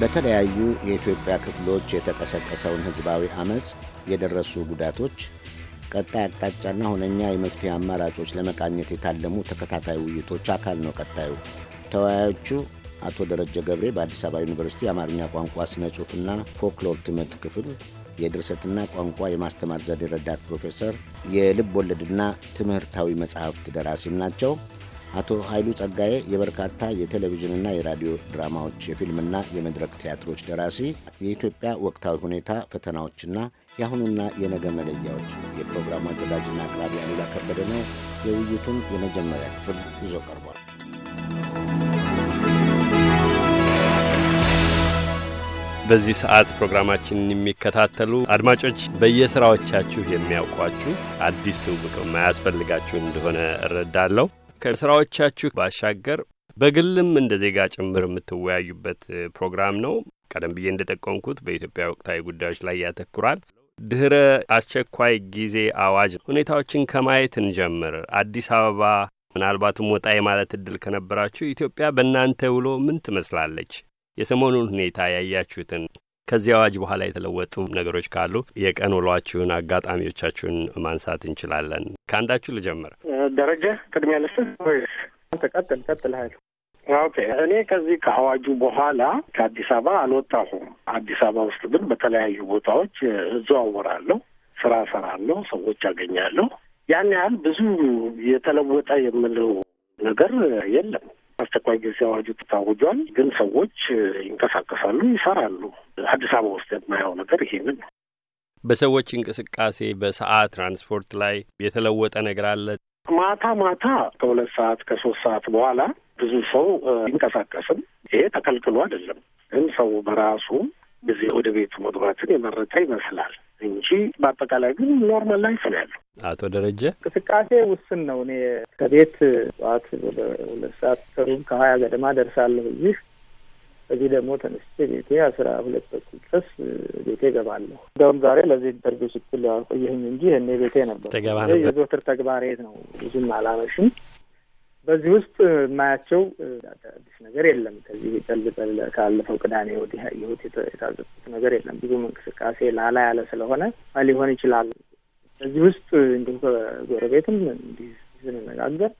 በተለያዩ የኢትዮጵያ ክፍሎች የተቀሰቀሰውን ሕዝባዊ ዐመፅ የደረሱ ጉዳቶች፣ ቀጣይ አቅጣጫና ሁነኛ የመፍትሄ አማራጮች ለመቃኘት የታለሙ ተከታታይ ውይይቶች አካል ነው። ቀጣዩ ተወያዮቹ አቶ ደረጀ ገብሬ በአዲስ አበባ ዩኒቨርሲቲ የአማርኛ ቋንቋ ስነ ጽሑፍና ፎክሎር ትምህርት ክፍል የድርሰትና ቋንቋ የማስተማር ዘዴ ረዳት ፕሮፌሰር፣ የልብ ወለድና ትምህርታዊ መጽሐፍት ደራሲም ናቸው። አቶ ኃይሉ ጸጋዬ የበርካታ የቴሌቪዥንና የራዲዮ ድራማዎች የፊልምና የመድረክ ቲያትሮች ደራሲ፣ የኢትዮጵያ ወቅታዊ ሁኔታ ፈተናዎችና የአሁኑና የነገ መለያዎች የፕሮግራሙ አዘጋጅና አቅራቢ አሉላ ከበደ ነው። የውይይቱን የመጀመሪያ ክፍል ይዞ ቀርቧል። በዚህ ሰዓት ፕሮግራማችንን የሚከታተሉ አድማጮች በየስራዎቻችሁ የሚያውቋችሁ አዲስ ትውውቅ የማያስፈልጋችሁ እንደሆነ እረዳለሁ። ከስራዎቻችሁ ባሻገር በግልም እንደ ዜጋ ጭምር የምትወያዩበት ፕሮግራም ነው። ቀደም ብዬ እንደጠቆምኩት በኢትዮጵያ ወቅታዊ ጉዳዮች ላይ ያተኩራል። ድህረ አስቸኳይ ጊዜ አዋጅ ሁኔታዎችን ከማየት እንጀምር። አዲስ አበባ ምናልባትም ወጣ የማለት እድል ከነበራችሁ ኢትዮጵያ በእናንተ ውሎ ምን ትመስላለች? የሰሞኑን ሁኔታ ያያችሁትን ከዚህ አዋጅ በኋላ የተለወጡ ነገሮች ካሉ የቀን ውሏችሁን፣ አጋጣሚዎቻችሁን ማንሳት እንችላለን። ከአንዳችሁ ልጀምር። ደረጀ ቅድሚያ ልስጥ ወይስ ተቀጥል? ቀጥል ሀይሉ። okay እኔ ከዚህ ከአዋጁ በኋላ ከአዲስ አበባ አልወጣሁም። አዲስ አበባ ውስጥ ግን በተለያዩ ቦታዎች እዘዋወራለሁ፣ ስራ እሰራለሁ፣ ሰዎች አገኛለሁ። ያን ያህል ብዙ የተለወጠ የምለው ነገር የለም። አስቸኳይ ጊዜ አዋጁ ታውጇል፣ ግን ሰዎች ይንቀሳቀሳሉ፣ ይሰራሉ። አዲስ አበባ ውስጥ የማየው ነገር ይሄንን ነው። በሰዎች እንቅስቃሴ በሰዓት ትራንስፖርት ላይ የተለወጠ ነገር አለ? ማታ ማታ ከሁለት ሰዓት ከሶስት ሰዓት በኋላ ብዙ ሰው አይንቀሳቀስም። ይሄ ተከልክሎ አይደለም፣ ግን ሰው በራሱ ጊዜ ወደ ቤቱ መግባትን የመረጠ ይመስላል እንጂ በአጠቃላይ ግን normal life ነው ያለው። አቶ ደረጀ እንቅስቃሴ ውስን ነው። እኔ ከቤት ጠዋት ወደ ሁለት ሰዓት ከሩብ ከሀያ ገደማ እደርሳለሁ እዚህ ደግሞ ተነስቼ ቤቴ አስራ ሁለት በኩል ድረስ ቤቴ እገባለሁ። እንደውም ዛሬ ለዚህ interview ስትል አልቆየህም እንጂ እኔ ቤቴ ነበር። እገባ ነበር። የዘወትር ተግባሬ ነው። ብዙም አላመሽም። በዚህ ውስጥ የማያቸው አዲስ ነገር የለም። ከዚህ ውጪ ካለፈው ቅዳሜ ወዲህ ያየሁት የታዘብኩት ነገር የለም። ብዙም እንቅስቃሴ ላላ ያለ ስለሆነ ሊሆን ይችላል። በዚህ ውስጥ እንዲሁ ከጎረቤትም እንዲህ ስንነጋገር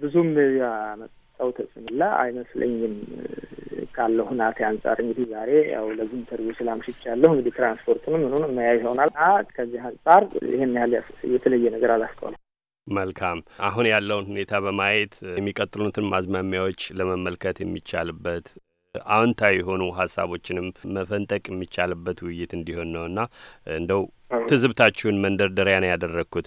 ብዙም ያመጣው ተጽዕኖ አይመስለኝም ካለው ሁናቴ አንጻር እንግዲህ ዛሬ ያው ለዚህ interview ስል አምሽቻለሁ እንግዲህ ትራንስፖርትንም ምኑን የማያ ይሆናል። ከዚህ አንጻር ይህን ያህል የተለየ ነገር አላስተዋልም። መልካም። አሁን ያለውን ሁኔታ በማየት የሚቀጥሉትን አዝማሚያዎች ለመመልከት የሚቻልበት አዎንታዊ የሆኑ ሀሳቦችንም መፈንጠቅ የሚቻልበት ውይይት እንዲሆን ነውና እንደው ትዝብታችሁን መንደርደሪያ ነው ያደረግኩት።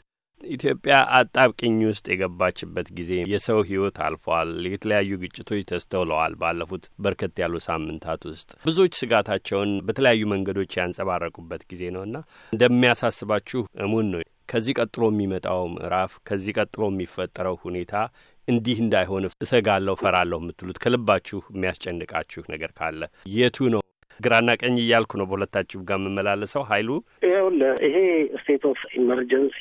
ኢትዮጵያ አጣብቅኝ ውስጥ የገባችበት ጊዜ የሰው ሕይወት አልፏል። የተለያዩ ግጭቶች ተስተውለዋል። ባለፉት በርከት ያሉ ሳምንታት ውስጥ ብዙዎች ስጋታቸውን በተለያዩ መንገዶች ያንጸባረቁበት ጊዜ ነውና እንደሚያሳስባችሁ እሙን ነው። ከዚህ ቀጥሎ የሚመጣው ምዕራፍ ከዚህ ቀጥሎ የሚፈጠረው ሁኔታ እንዲህ እንዳይሆን እሰጋለሁ፣ ፈራለሁ የምትሉት ከልባችሁ የሚያስጨንቃችሁ ነገር ካለ የቱ ነው? ግራና ቀኝ እያልኩ ነው በሁለታችሁ ጋር የምመላለሰው። ሀይሉ ይኸውልህ ይሄ state of emergency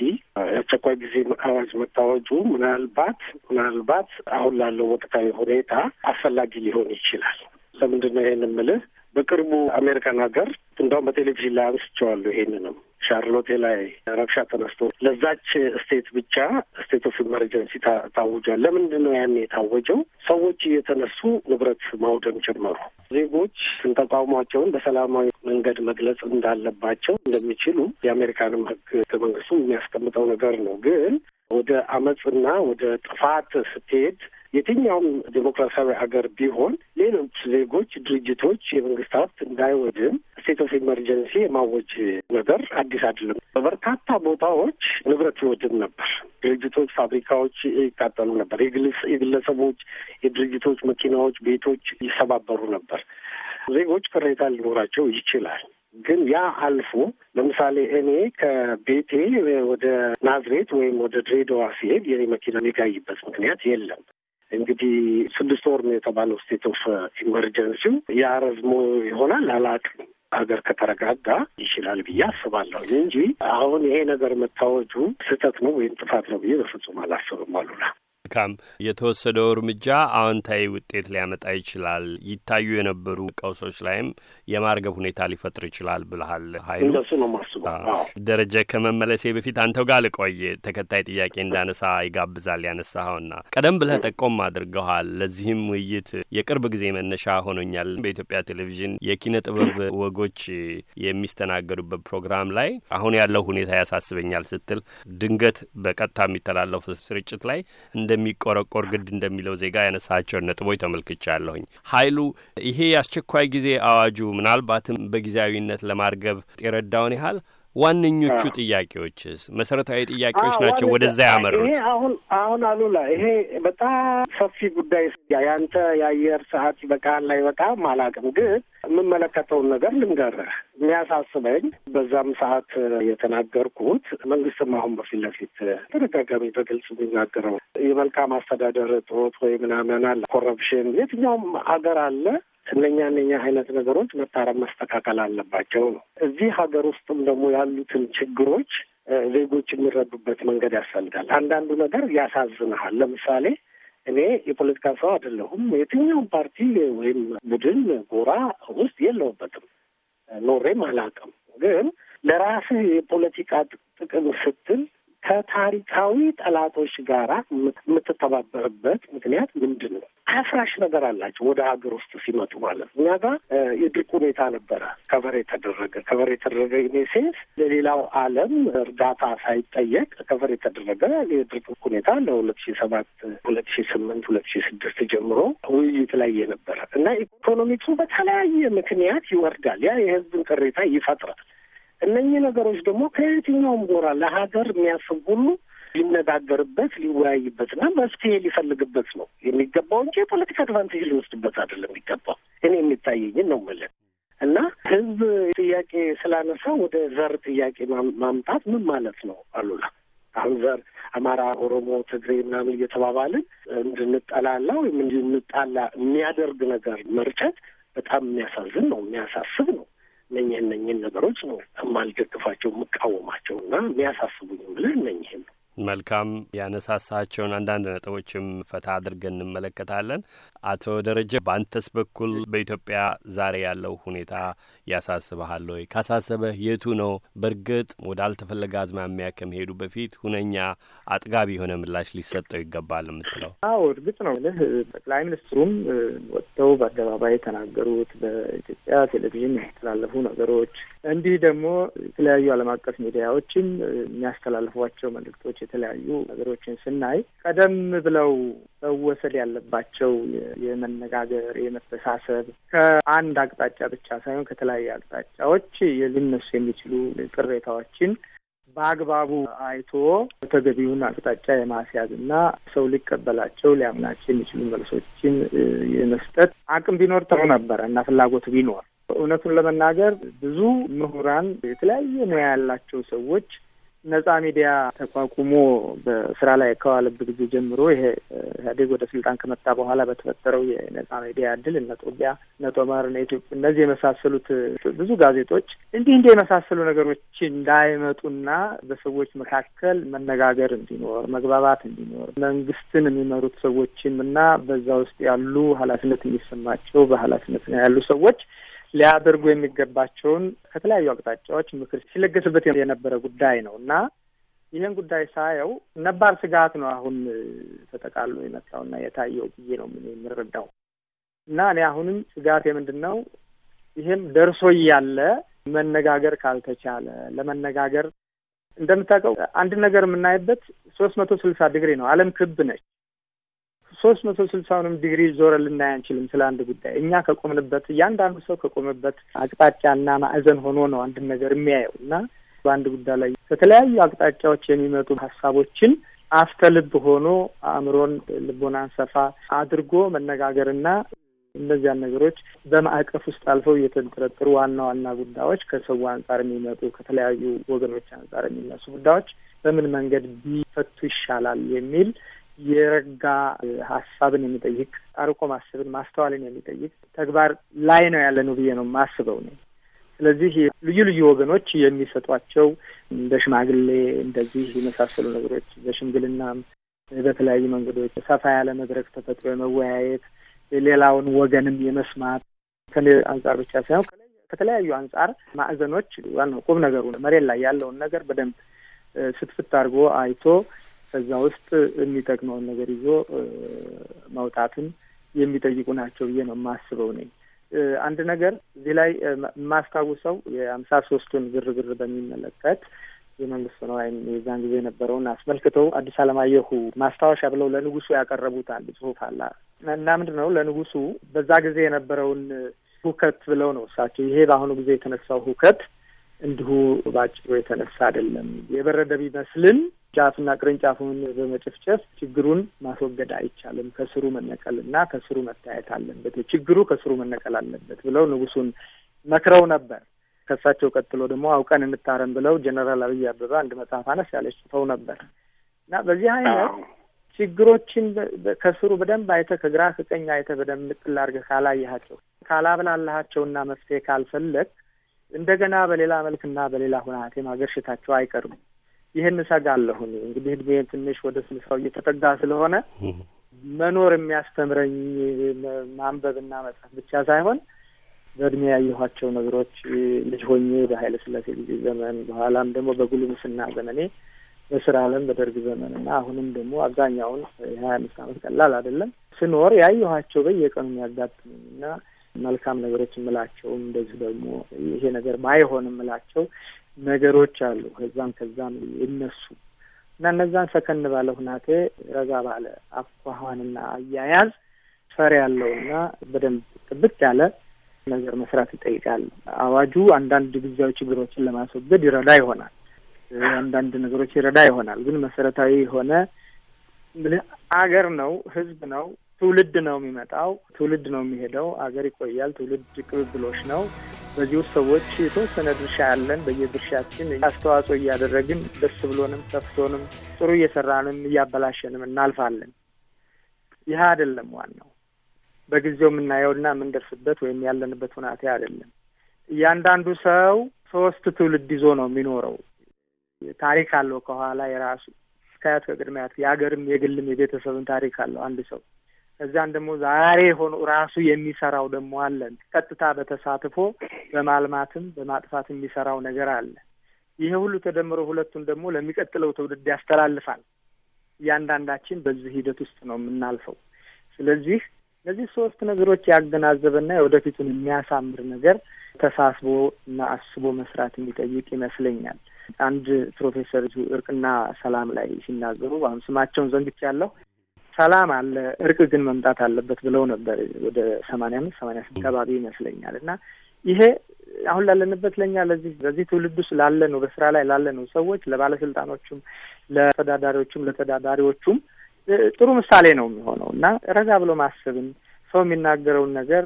የአስቸኳይ ጊዜ አዋጅ መታወጁ ምናልባት ምናልባት አሁን ላለው ወቅታዊ ሁኔታ አስፈላጊ ሊሆን ይችላል። ለምንድን ነው ይሄን የምልህ? በቅርቡ አሜሪካን ሀገር እንደውም በቴሌቪዥን ላይ አንስቼዋለሁ ይሄንንም ሻርሎቴ ላይ ረብሻ ተነስቶ ለዛች state ብቻ state of emergency ታውጇል። ለምንድን ነው ያን የታወጀው? ሰዎች እየተነሱ ንብረት ማውደም ጀመሩ። ዜጎች ተቃውሟቸውን በሰላማዊ መንገድ መግለጽ እንዳለባቸው እንደሚችሉ የአሜሪካንም ሕግ ሕገ መንግስቱ የሚያስቀምጠው ነገር ነው። ግን ወደ አመፅና ወደ ጥፋት ስትሄድ የትኛውም ዴሞክራሲያዊ ሀገር ቢሆን ሌሎች ዜጎች፣ ድርጅቶች፣ የመንግስት ሀብት እንዳይወድም state of emergency የማወጅ ነገር አዲስ አይደለም። በበርካታ ቦታዎች ንብረት ይወድም ነበር። ድርጅቶች፣ ፋብሪካዎች ይቃጠሉ ነበር። የግለሰቦች፣ የድርጅቶች መኪናዎች፣ ቤቶች ይሰባበሩ ነበር። ዜጎች ቅሬታ ሊኖራቸው ይችላል። ግን ያ አልፎ ለምሳሌ እኔ ከቤቴ ወደ ናዝሬት ወይም ወደ ድሬዳዋ ስሄድ የኔ መኪና የሚጋይበት ምክንያት የለም። እንግዲህ ስድስት ወር ነው የተባለው state of emergency ው ይረዝምም ይሆናል አላውቅም። ሀገር ከተረጋጋ ይችላል ብዬ አስባለሁ እንጂ አሁን ይሄ ነገር መታወጁ ስህተት ነው ወይም ጥፋት ነው ብዬ በፍጹም አላስብም። አሉላ መልካም የተወሰደው እርምጃ አዎንታዊ ውጤት ሊያመጣ ይችላል፣ ይታዩ የነበሩ ቀውሶች ላይም የማርገብ ሁኔታ ሊፈጥር ይችላል ብልሃል ኃይሉ። እንደሱ ነው የማስበው። ደረጀ ከመመለሴ በፊት አንተው ጋር ልቆይ። ተከታይ ጥያቄ እንዳነሳ ይጋብዛል ያነሳኸውና ቀደም ብለህ ጠቆም አድርገዋል። ለዚህም ውይይት የቅርብ ጊዜ መነሻ ሆኖኛል። በኢትዮጵያ ቴሌቪዥን የኪነ ጥበብ ወጎች የሚስተናገዱበት ፕሮግራም ላይ አሁን ያለው ሁኔታ ያሳስበኛል ስትል ድንገት በቀጥታ የሚተላለፉ ስርጭት ላይ እንደሚቆረቆር ግድ እንደሚለው ዜጋ ያነሳቸውን ነጥቦች ተመልክቻለሁኝ። ኃይሉ ይሄ የአስቸኳይ ጊዜ አዋጁ ምናልባትም በጊዜያዊነት ለማርገብ የረዳውን ያህል ዋነኞቹ ጥያቄዎችስ መሰረታዊ ጥያቄዎች ናቸው ወደዛ ያመሩት? ይሄ አሁን አሁን አሉላ ይሄ በጣም ሰፊ ጉዳይ ያንተ የአየር ሰዓት ይበቃል አይበቃም አላውቅም፣ ግን የምመለከተውን ነገር ልንገርህ። የሚያሳስበኝ በዛም ሰዓት የተናገርኩት መንግስትም አሁን በፊት ለፊት ተደጋጋሚ በግልጽ የሚናገረው የመልካም አስተዳደር እጦት ወይ ምናምን አለ፣ ኮረፕሽን የትኛውም ሀገር አለ እነኛ እነኛ አይነት ነገሮች መታረም መስተካከል አለባቸው ነው። እዚህ ሀገር ውስጥም ደግሞ ያሉትን ችግሮች ዜጎች የሚረዱበት መንገድ ያስፈልጋል። አንዳንዱ ነገር ያሳዝንሃል። ለምሳሌ እኔ የፖለቲካ ሰው አይደለሁም። የትኛውም ፓርቲ ወይም ቡድን ጎራ ውስጥ የለሁበትም፣ ኖሬበትም አላውቅም። ግን ለራስህ የፖለቲካ ጥቅም ስትል ከታሪካዊ ጠላቶች ጋራ የምትተባበርበት ምክንያት ምንድን ነው? አፍራሽ ነገር አላቸው ወደ ሀገር ውስጥ ሲመጡ ማለት እኛ ጋር የድርቅ ሁኔታ ነበረ። cover የተደረገ cover የተደረገ in a sense ለሌላው ዓለም እርዳታ ሳይጠየቅ cover የተደረገ የድርቅ ሁኔታ ለሁለት ሺ ሰባት ሁለት ሺ ስምንት ሁለት ሺ ስድስት ጀምሮ ውይይት ላይ የነበረ እና ኢኮኖሚክሱ በተለያየ ምክንያት ይወርዳል። ያ የህዝብን ቅሬታ ይፈጥራል። እነኚህ ነገሮች ደግሞ ከየትኛውም ጎራ ለሀገር የሚያስብ ሁሉ ሊነጋገርበት ሊወያይበትና መፍትሄ ሊፈልግበት ነው የሚገባው እንጂ የፖለቲካ advantage ሊወስድበት አይደለም የሚገባው። እኔ የሚታየኝን ነው የምልህ እና ህዝብ ጥያቄ ስላነሳ ወደ ዘር ጥያቄ ማምጣት ምን ማለት ነው? አሉላ አሁን ዘር አማራ፣ ኦሮሞ፣ ትግሬ ምናምን እየተባባልን እንድንጠላላ ወይም እንድንጣላ የሚያደርግ ነገር መርጨት በጣም የሚያሳዝን ነው፣ የሚያሳስብ ነው። እነኝህ እነኝህን ነገሮች ነው የማልደግፋቸው የምቃወማቸው እና የሚያሳስቡኝ ብለህ እነኝህን መልካም ያነሳሳቸውን አንዳንድ ነጥቦችም ፈታ አድርገን እንመለከታለን። አቶ ደረጀ በአንተስ በኩል በኢትዮጵያ ዛሬ ያለው ሁኔታ ያሳስበሃል ወይ? ካሳሰበህ የቱ ነው በእርግጥ ወዳልተፈለገ አዝማሚያ ከመሄዱ በፊት ሁነኛ አጥጋቢ የሆነ ምላሽ ሊሰጠው ይገባል የምትለው? አዎ እርግጥ ነው ልህ ጠቅላይ ሚኒስትሩም ወጥተው በአደባባይ የተናገሩት በኢትዮጵያ ቴሌቪዥን የተላለፉ ነገሮች እንዲህ ደግሞ የተለያዩ ዓለም አቀፍ ሚዲያዎችም የሚያስተላልፏቸው መልእክቶች የተለያዩ ነገሮችን ስናይ ቀደም ብለው መወሰድ ያለባቸው የመነጋገር የመተሳሰብ ከአንድ አቅጣጫ ብቻ ሳይሆን ከተለያዩ አቅጣጫዎች ሊነሱ የሚችሉ ቅሬታዎችን በአግባቡ አይቶ ተገቢውን አቅጣጫ የማስያዝ እና ሰው ሊቀበላቸው ሊያምናቸው የሚችሉ መልሶችን የመስጠት አቅም ቢኖር ጥሩ ነበረ እና ፍላጎቱ ቢኖር። እውነቱን ለመናገር ብዙ ምሁራን የተለያየ ሙያ ያላቸው ሰዎች ነጻ ሚዲያ ተቋቁሞ በስራ ላይ ከዋለበት ጊዜ ጀምሮ ይሄ ኢህአዴግ ወደ ስልጣን ከመጣ በኋላ በተፈጠረው የነጻ ሚዲያ እድል እነ ጦቢያ፣ እነ ጦማር፣ እነ ኢትዮጵያ እነዚህ የመሳሰሉት ብዙ ጋዜጦች እንዲህ እንዲህ የመሳሰሉ ነገሮች እንዳይመጡና በሰዎች መካከል መነጋገር እንዲኖር መግባባት እንዲኖር መንግስትን የሚመሩት ሰዎችም እና በዛ ውስጥ ያሉ ኃላፊነት የሚሰማቸው በኃላፊነት ያሉ ሰዎች ሊያደርጉ የሚገባቸውን ከተለያዩ አቅጣጫዎች ምክር ሲለገስበት የነበረ ጉዳይ ነው እና ይህን ጉዳይ ሳየው ነባር ስጋት ነው አሁን ተጠቃሎ የመጣውና የታየው ብዬ ነው ምን የምረዳው እና እኔ አሁንም ስጋት የምንድን ነው ይህም ደርሶ እያለ መነጋገር ካልተቻለ ለመነጋገር እንደምታውቀው አንድ ነገር የምናይበት ሶስት መቶ ስልሳ ዲግሪ ነው። ዓለም ክብ ነች። ሶስት መቶ ስልሳውንም ዲግሪ ዞረ ልናይ አንችልም። ስለ አንድ ጉዳይ እኛ ከቆምንበት እያንዳንዱ ሰው ከቆመበት አቅጣጫና ማዕዘን ሆኖ ነው አንድን ነገር የሚያየው እና በአንድ ጉዳይ ላይ ከተለያዩ አቅጣጫዎች የሚመጡ ሀሳቦችን አፍተልብ ሆኖ አእምሮን ልቦናን ሰፋ አድርጎ መነጋገርና እነዚያን ነገሮች በማዕቀፍ ውስጥ አልፈው እየተንጠረጠሩ ዋና ዋና ጉዳዮች ከሰው አንጻር የሚመጡ ከተለያዩ ወገኖች አንጻር የሚነሱ ጉዳዮች በምን መንገድ ቢፈቱ ይሻላል የሚል የረጋ ሀሳብን የሚጠይቅ አርቆ ማሰብን ማስተዋልን የሚጠይቅ ተግባር ላይ ነው ያለ ነው ብዬ ነው የማስበው ነው። ስለዚህ ልዩ ልዩ ወገኖች የሚሰጧቸው እንደ ሽማግሌ እንደዚህ የመሳሰሉ ነገሮች በሽምግልናም በተለያዩ መንገዶች ሰፋ ያለ መድረክ ተፈጥሮ የመወያየት ሌላውን ወገንም የመስማት ከኔ አንጻር ብቻ ሳይሆን ከተለያዩ አንጻር ማዕዘኖች ዋናው ቁም ነገሩ መሬት ላይ ያለውን ነገር በደንብ ስትፍት አድርጎ አይቶ ከዛ ውስጥ የሚጠቅመውን ነገር ይዞ መውጣትን የሚጠይቁ ናቸው ብዬ ነው የማስበው ነኝ። አንድ ነገር እዚህ ላይ የማስታውሰው የሀምሳ ሶስቱን ግርግር በሚመለከት የመንግስት ነዋይም የዛን ጊዜ የነበረውን አስመልክተው አዲስ አለማየሁ ማስታወሻ ብለው ለንጉሱ ያቀረቡት አንድ ጽሁፍ አለ እና ምንድን ነው ለንጉሱ በዛ ጊዜ የነበረውን ሁከት ብለው ነው እሳቸው ይሄ በአሁኑ ጊዜ የተነሳው ሁከት እንዲሁ ባጭሩ የተነሳ አይደለም። የበረደ ቢመስልም ጫፍና ቅርንጫፉን በመጨፍጨፍ ችግሩን ማስወገድ አይቻልም። ከስሩ መነቀል እና ከስሩ መታየት አለበት። ችግሩ ከስሩ መነቀል አለበት ብለው ንጉሱን መክረው ነበር። ከእሳቸው ቀጥሎ ደግሞ አውቀን እንታረም ብለው ጀኔራል አብይ አበበ አንድ መጽሐፍ አነስ ያለች ጽፈው ነበር እና በዚህ አይነት ችግሮችን ከስሩ በደንብ አይተህ ከግራ ከቀኝ አይተህ በደንብ ምጥል አድርገህ ካላየሃቸው ካላብላላሃቸውና መፍትሄ ካልፈለግ እንደገና በሌላ መልክና በሌላ ሁናቴ ማገርሸታቸው አይቀርም። ይህን እሰጋለሁኝ። እንግዲህ እድሜ ትንሽ ወደ ስልሳው እየተጠጋ ስለሆነ መኖር የሚያስተምረኝ ማንበብና መጻፍ ብቻ ሳይሆን በእድሜ ያየኋቸው ነገሮች ልጅ ሆኜ በኃይለ ሥላሴ ጊዜ ዘመን በኋላም ደግሞ በጉልምስና ዘመኔ በስራ ዓለም በደርግ ዘመን እና አሁንም ደግሞ አብዛኛውን የሀያ አምስት ዓመት ቀላል አይደለም ስኖር ያየኋቸው በየቀኑ የሚያጋጥሙኝ እና መልካም ነገሮች የምላቸውም እንደዚህ ደግሞ ይሄ ነገር ባይሆን የምላቸው ነገሮች አሉ። ከዛም ከዛም ይነሱ እና እነዛን ሰከን ባለ ሁናቴ ረጋ ባለ አኳኋንና አያያዝ ፈር ያለውና በደንብ ጥብቅ ያለ ነገር መስራት ይጠይቃል። አዋጁ አንዳንድ ጊዜያዊ ችግሮችን ለማስወገድ ይረዳ ይሆናል። አንዳንድ ነገሮች ይረዳ ይሆናል። ግን መሰረታዊ የሆነ አገር ነው፣ ህዝብ ነው፣ ትውልድ ነው የሚመጣው፣ ትውልድ ነው የሚሄደው። አገር ይቆያል። ትውልድ ቅብብሎች ነው። በዚህ ውስጥ ሰዎች የተወሰነ ድርሻ ያለን በየድርሻችን አስተዋጽኦ እያደረግን ደስ ብሎንም ከፍቶንም ጥሩ እየሰራንም እያበላሸንም እናልፋለን። ይህ አይደለም ዋናው በጊዜው የምናየውና የምንደርስበት ወይም ያለንበት ሁናቴ አይደለም። እያንዳንዱ ሰው ሶስት ትውልድ ይዞ ነው የሚኖረው። ታሪክ አለው ከኋላ የራሱ ከአያት ከቅድመ አያት የሀገርም የግልም የቤተሰብን ታሪክ አለው አንድ ሰው። ከዚያን ደግሞ ዛሬ ሆኖ ራሱ የሚሰራው ደግሞ አለን። ቀጥታ በተሳትፎ በማልማትም በማጥፋት የሚሰራው ነገር አለ። ይሄ ሁሉ ተደምሮ ሁለቱን ደግሞ ለሚቀጥለው ትውልድ ያስተላልፋል። እያንዳንዳችን በዚህ ሂደት ውስጥ ነው የምናልፈው። ስለዚህ እነዚህ ሶስት ነገሮች ያገናዘበና የወደፊቱን የሚያሳምር ነገር ተሳስቦ እና አስቦ መስራት የሚጠይቅ ይመስለኛል። አንድ ፕሮፌሰር እርቅና ሰላም ላይ ሲናገሩ አሁን ስማቸውን ዘንግቻለሁ። ሰላም አለ፣ እርቅ ግን መምጣት አለበት ብለው ነበር። ወደ ሰማንያ አምስት ሰማንያ ስድስት አካባቢ ይመስለኛል እና ይሄ አሁን ላለንበት ለእኛ ለዚህ በዚህ ትውልድ ውስጥ ላለ ነው በስራ ላይ ላለ ነው ሰዎች ለባለስልጣኖቹም፣ ለተዳዳሪዎቹም ለተዳዳሪዎቹም ጥሩ ምሳሌ ነው የሚሆነው እና ረጋ ብሎ ማሰብን ሰው የሚናገረውን ነገር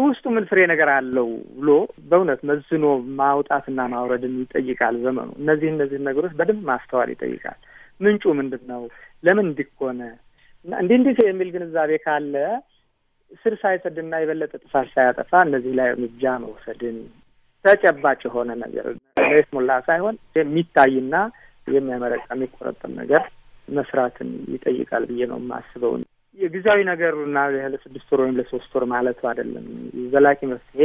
ውስጡ ምን ፍሬ ነገር አለው ብሎ በእውነት መዝኖ ማውጣትና ማውረድን ይጠይቃል ዘመኑ። እነዚህ እነዚህን ነገሮች በደንብ ማስተዋል ይጠይቃል። ምንጩ ምንድን ነው? ለምን እና እንዲህ እንዲህ የሚል ግንዛቤ ካለ ስር ሳይሰድና የበለጠ ጥፋት ሳያጠፋ እነዚህ ላይ እርምጃ መውሰድን ተጨባጭ የሆነ ነገር ለይስሙላ ሳይሆን የሚታይና የሚያመረቃ የሚቆረጠም ነገር መስራትን ይጠይቃል ብዬ ነው የማስበው። የጊዜያዊ ነገሩና ለስድስት ወር ወይም ለሶስት ወር ማለቱ አይደለም። ዘላቂ መፍትሄ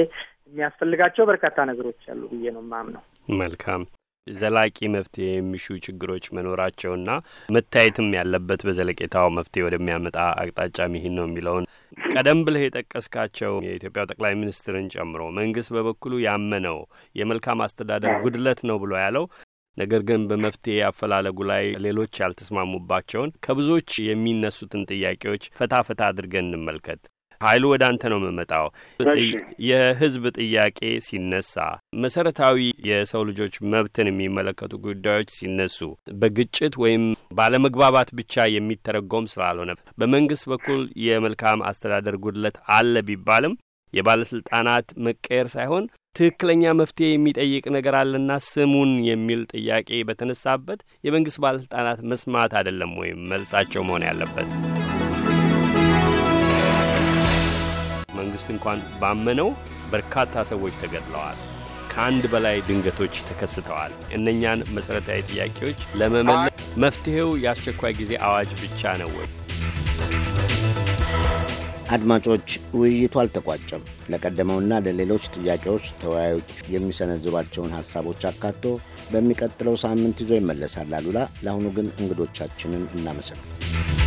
የሚያስፈልጋቸው በርካታ ነገሮች አሉ ብዬ ነው የማምነው። መልካም ዘላቂ መፍትሄ የሚሹ ችግሮች መኖራቸውና መታየትም ያለበት በዘለቄታው መፍትሄ ወደሚያመጣ አቅጣጫ ሚሂን ነው የሚለውን ቀደም ብለህ የጠቀስካቸው የኢትዮጵያው ጠቅላይ ሚኒስትርን ጨምሮ መንግስት በበኩሉ ያመነው የመልካም አስተዳደር ጉድለት ነው ብሎ ያለው ነገር ግን በመፍትሄ አፈላለጉ ላይ ሌሎች ያልተስማሙባቸውን ከብዙዎች የሚነሱትን ጥያቄዎች ፈታ ፈታ አድርገን እንመልከት። ኃይሉ ወደ አንተ ነው የምመጣው። የህዝብ ጥያቄ ሲነሳ መሰረታዊ የሰው ልጆች መብትን የሚመለከቱ ጉዳዮች ሲነሱ በግጭት ወይም ባለመግባባት ብቻ የሚተረጎም ስላልሆነ በመንግስት በኩል የመልካም አስተዳደር ጉድለት አለ ቢባልም የባለስልጣናት መቀየር ሳይሆን ትክክለኛ መፍትሄ የሚጠይቅ ነገር አለና ስሙን የሚል ጥያቄ በተነሳበት የመንግስት ባለስልጣናት መስማት አይደለም ወይም መልሳቸው መሆን ያለበት። መንግስት እንኳን ባመነው በርካታ ሰዎች ተገድለዋል። ከአንድ በላይ ድንገቶች ተከስተዋል። እነኛን መሠረታዊ ጥያቄዎች ለመመለስ መፍትሔው የአስቸኳይ ጊዜ አዋጅ ብቻ ነው? አድማጮች፣ ውይይቱ አልተቋጨም። ለቀደመውና ለሌሎች ጥያቄዎች ተወያዮች የሚሰነዝሯቸውን ሐሳቦች አካቶ በሚቀጥለው ሳምንት ይዞ ይመለሳል። አሉላ፣ ለአሁኑ ግን እንግዶቻችንን እናመሰግን።